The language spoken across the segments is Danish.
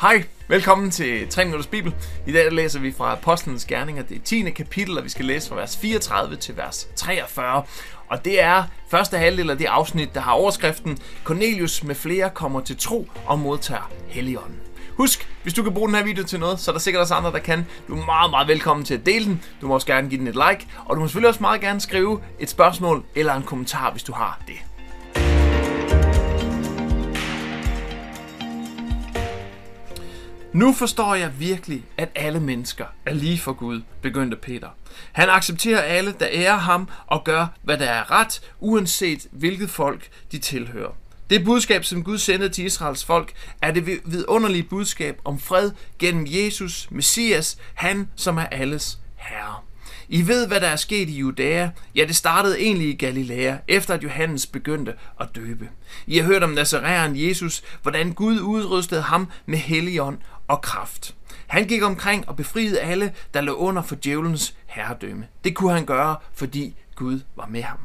Hej, velkommen til 3 Minutters Bibel. I dag læser vi fra Apostlenes Gerninger, det 10. kapitel, og vi skal læse fra vers 34 til vers 43. Og det er første halvdel af det afsnit, der har overskriften Cornelius med flere kommer til tro og modtager Helligånden. Husk, hvis du kan bruge den her video til noget, så er der sikkert også andre, der kan. Du er meget, meget velkommen til at dele den. Du må også gerne give den et like, og du må selvfølgelig også meget gerne skrive et spørgsmål eller en kommentar, hvis du har det. Nu forstår jeg virkelig, at alle mennesker er lige for Gud, begyndte Peter. Han accepterer alle, der ærer ham og gør, hvad der er ret, uanset hvilket folk de tilhører. Det budskab, som Gud sendte til Israels folk, er det vidunderlige budskab om fred gennem Jesus, Messias, han som er alles herre. I ved, hvad der er sket i Judæa. Ja, det startede egentlig i Galilea, efter at Johannes begyndte at døbe. I har hørt om Nazaræren Jesus, hvordan Gud udrustede ham med helligånd og kraft. Han gik omkring og befriede alle, der lå under for djævelens herredømme. Det kunne han gøre, fordi Gud var med ham.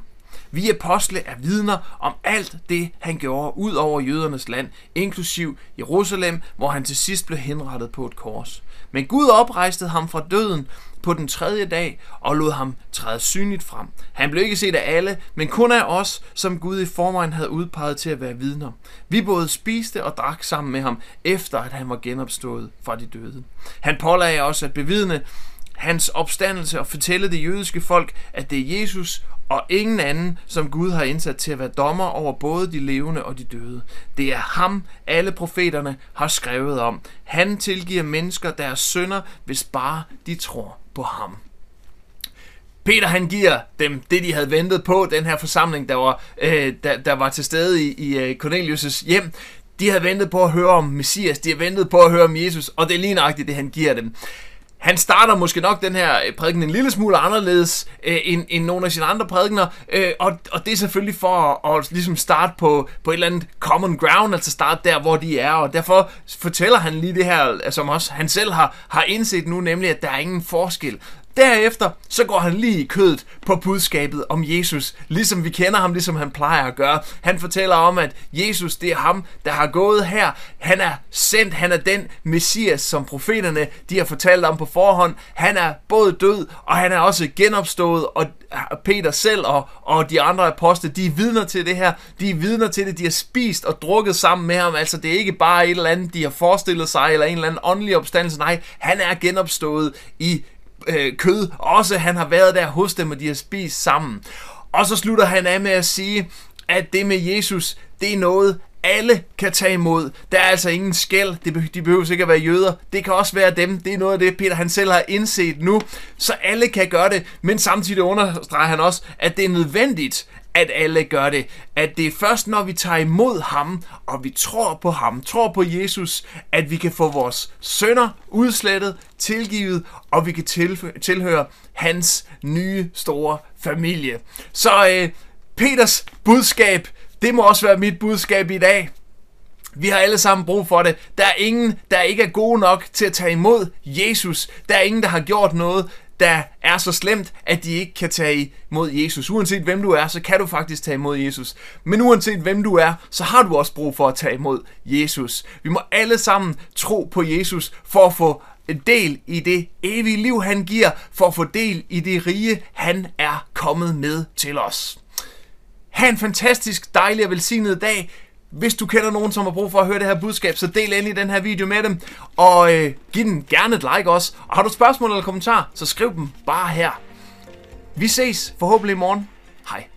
Vi apostle er vidner om alt det, han gjorde ud over jødernes land, inklusiv Jerusalem, hvor han til sidst blev henrettet på et kors. Men Gud oprejste ham fra døden på den tredje dag og lod ham træde synligt frem. Han blev ikke set af alle, men kun af os, som Gud i forvejen havde udpeget til at være vidner. Vi både spiste og drak sammen med ham, efter at han var genopstået fra de døde. Han pålagde os at bevidne hans opstandelse og fortælle det jødiske folk, at det er Jesus og ingen anden, som Gud har indsat til at være dommer over både de levende og de døde. Det er ham, alle profeterne har skrevet om. Han tilgiver mennesker deres synder, hvis bare de tror på ham. Peter han giver dem det, de havde ventet på, den her forsamling, der var, øh, der, der var til stede i, i øh, Cornelius' hjem. De havde ventet på at høre om Messias, de havde ventet på at høre om Jesus, og det er lige nøjagtigt det, han giver dem han starter måske nok den her øh, prædiken en lille smule anderledes øh, end, end nogle af sine andre prædikener, øh, og, og det er selvfølgelig for at, at ligesom starte på, på et eller andet common ground, altså starte der, hvor de er, og derfor fortæller han lige det her, som også han selv har, har indset nu, nemlig at der er ingen forskel. Derefter så går han lige i kødet på budskabet om Jesus, ligesom vi kender ham, ligesom han plejer at gøre. Han fortæller om, at Jesus det er ham, der har gået her. Han er sendt, han er den messias, som profeterne de har fortalt om på forhånd. Han er både død, og han er også genopstået, og Peter selv og, og de andre apostle, de er vidner til det her. De er vidner til det, de har spist og drukket sammen med ham. Altså det er ikke bare et eller andet, de har forestillet sig, eller en eller anden åndelig opstandelse. Nej, han er genopstået i øh, kød. Også han har været der hos dem, og de har spist sammen. Og så slutter han af med at sige, at det med Jesus, det er noget, alle kan tage imod. Der er altså ingen skæld. De behøver ikke at være jøder. Det kan også være dem. Det er noget af det, Peter han selv har indset nu. Så alle kan gøre det. Men samtidig understreger han også, at det er nødvendigt, at alle gør det. At det er først, når vi tager imod ham, og vi tror på ham, tror på Jesus, at vi kan få vores sønder udslettet, tilgivet, og vi kan tilhøre hans nye store familie. Så øh, Peters budskab, det må også være mit budskab i dag. Vi har alle sammen brug for det. Der er ingen, der ikke er gode nok til at tage imod Jesus. Der er ingen, der har gjort noget, der er så slemt, at de ikke kan tage imod Jesus. Uanset hvem du er, så kan du faktisk tage imod Jesus. Men uanset hvem du er, så har du også brug for at tage imod Jesus. Vi må alle sammen tro på Jesus for at få en del i det evige liv, han giver, for at få del i det rige, han er kommet med til os. Ha' en fantastisk, dejlig og velsignet dag. Hvis du kender nogen, som har brug for at høre det her budskab, så del endelig den her video med dem. Og øh, giv den gerne et like også. Og har du spørgsmål eller kommentarer, så skriv dem bare her. Vi ses forhåbentlig i morgen. Hej.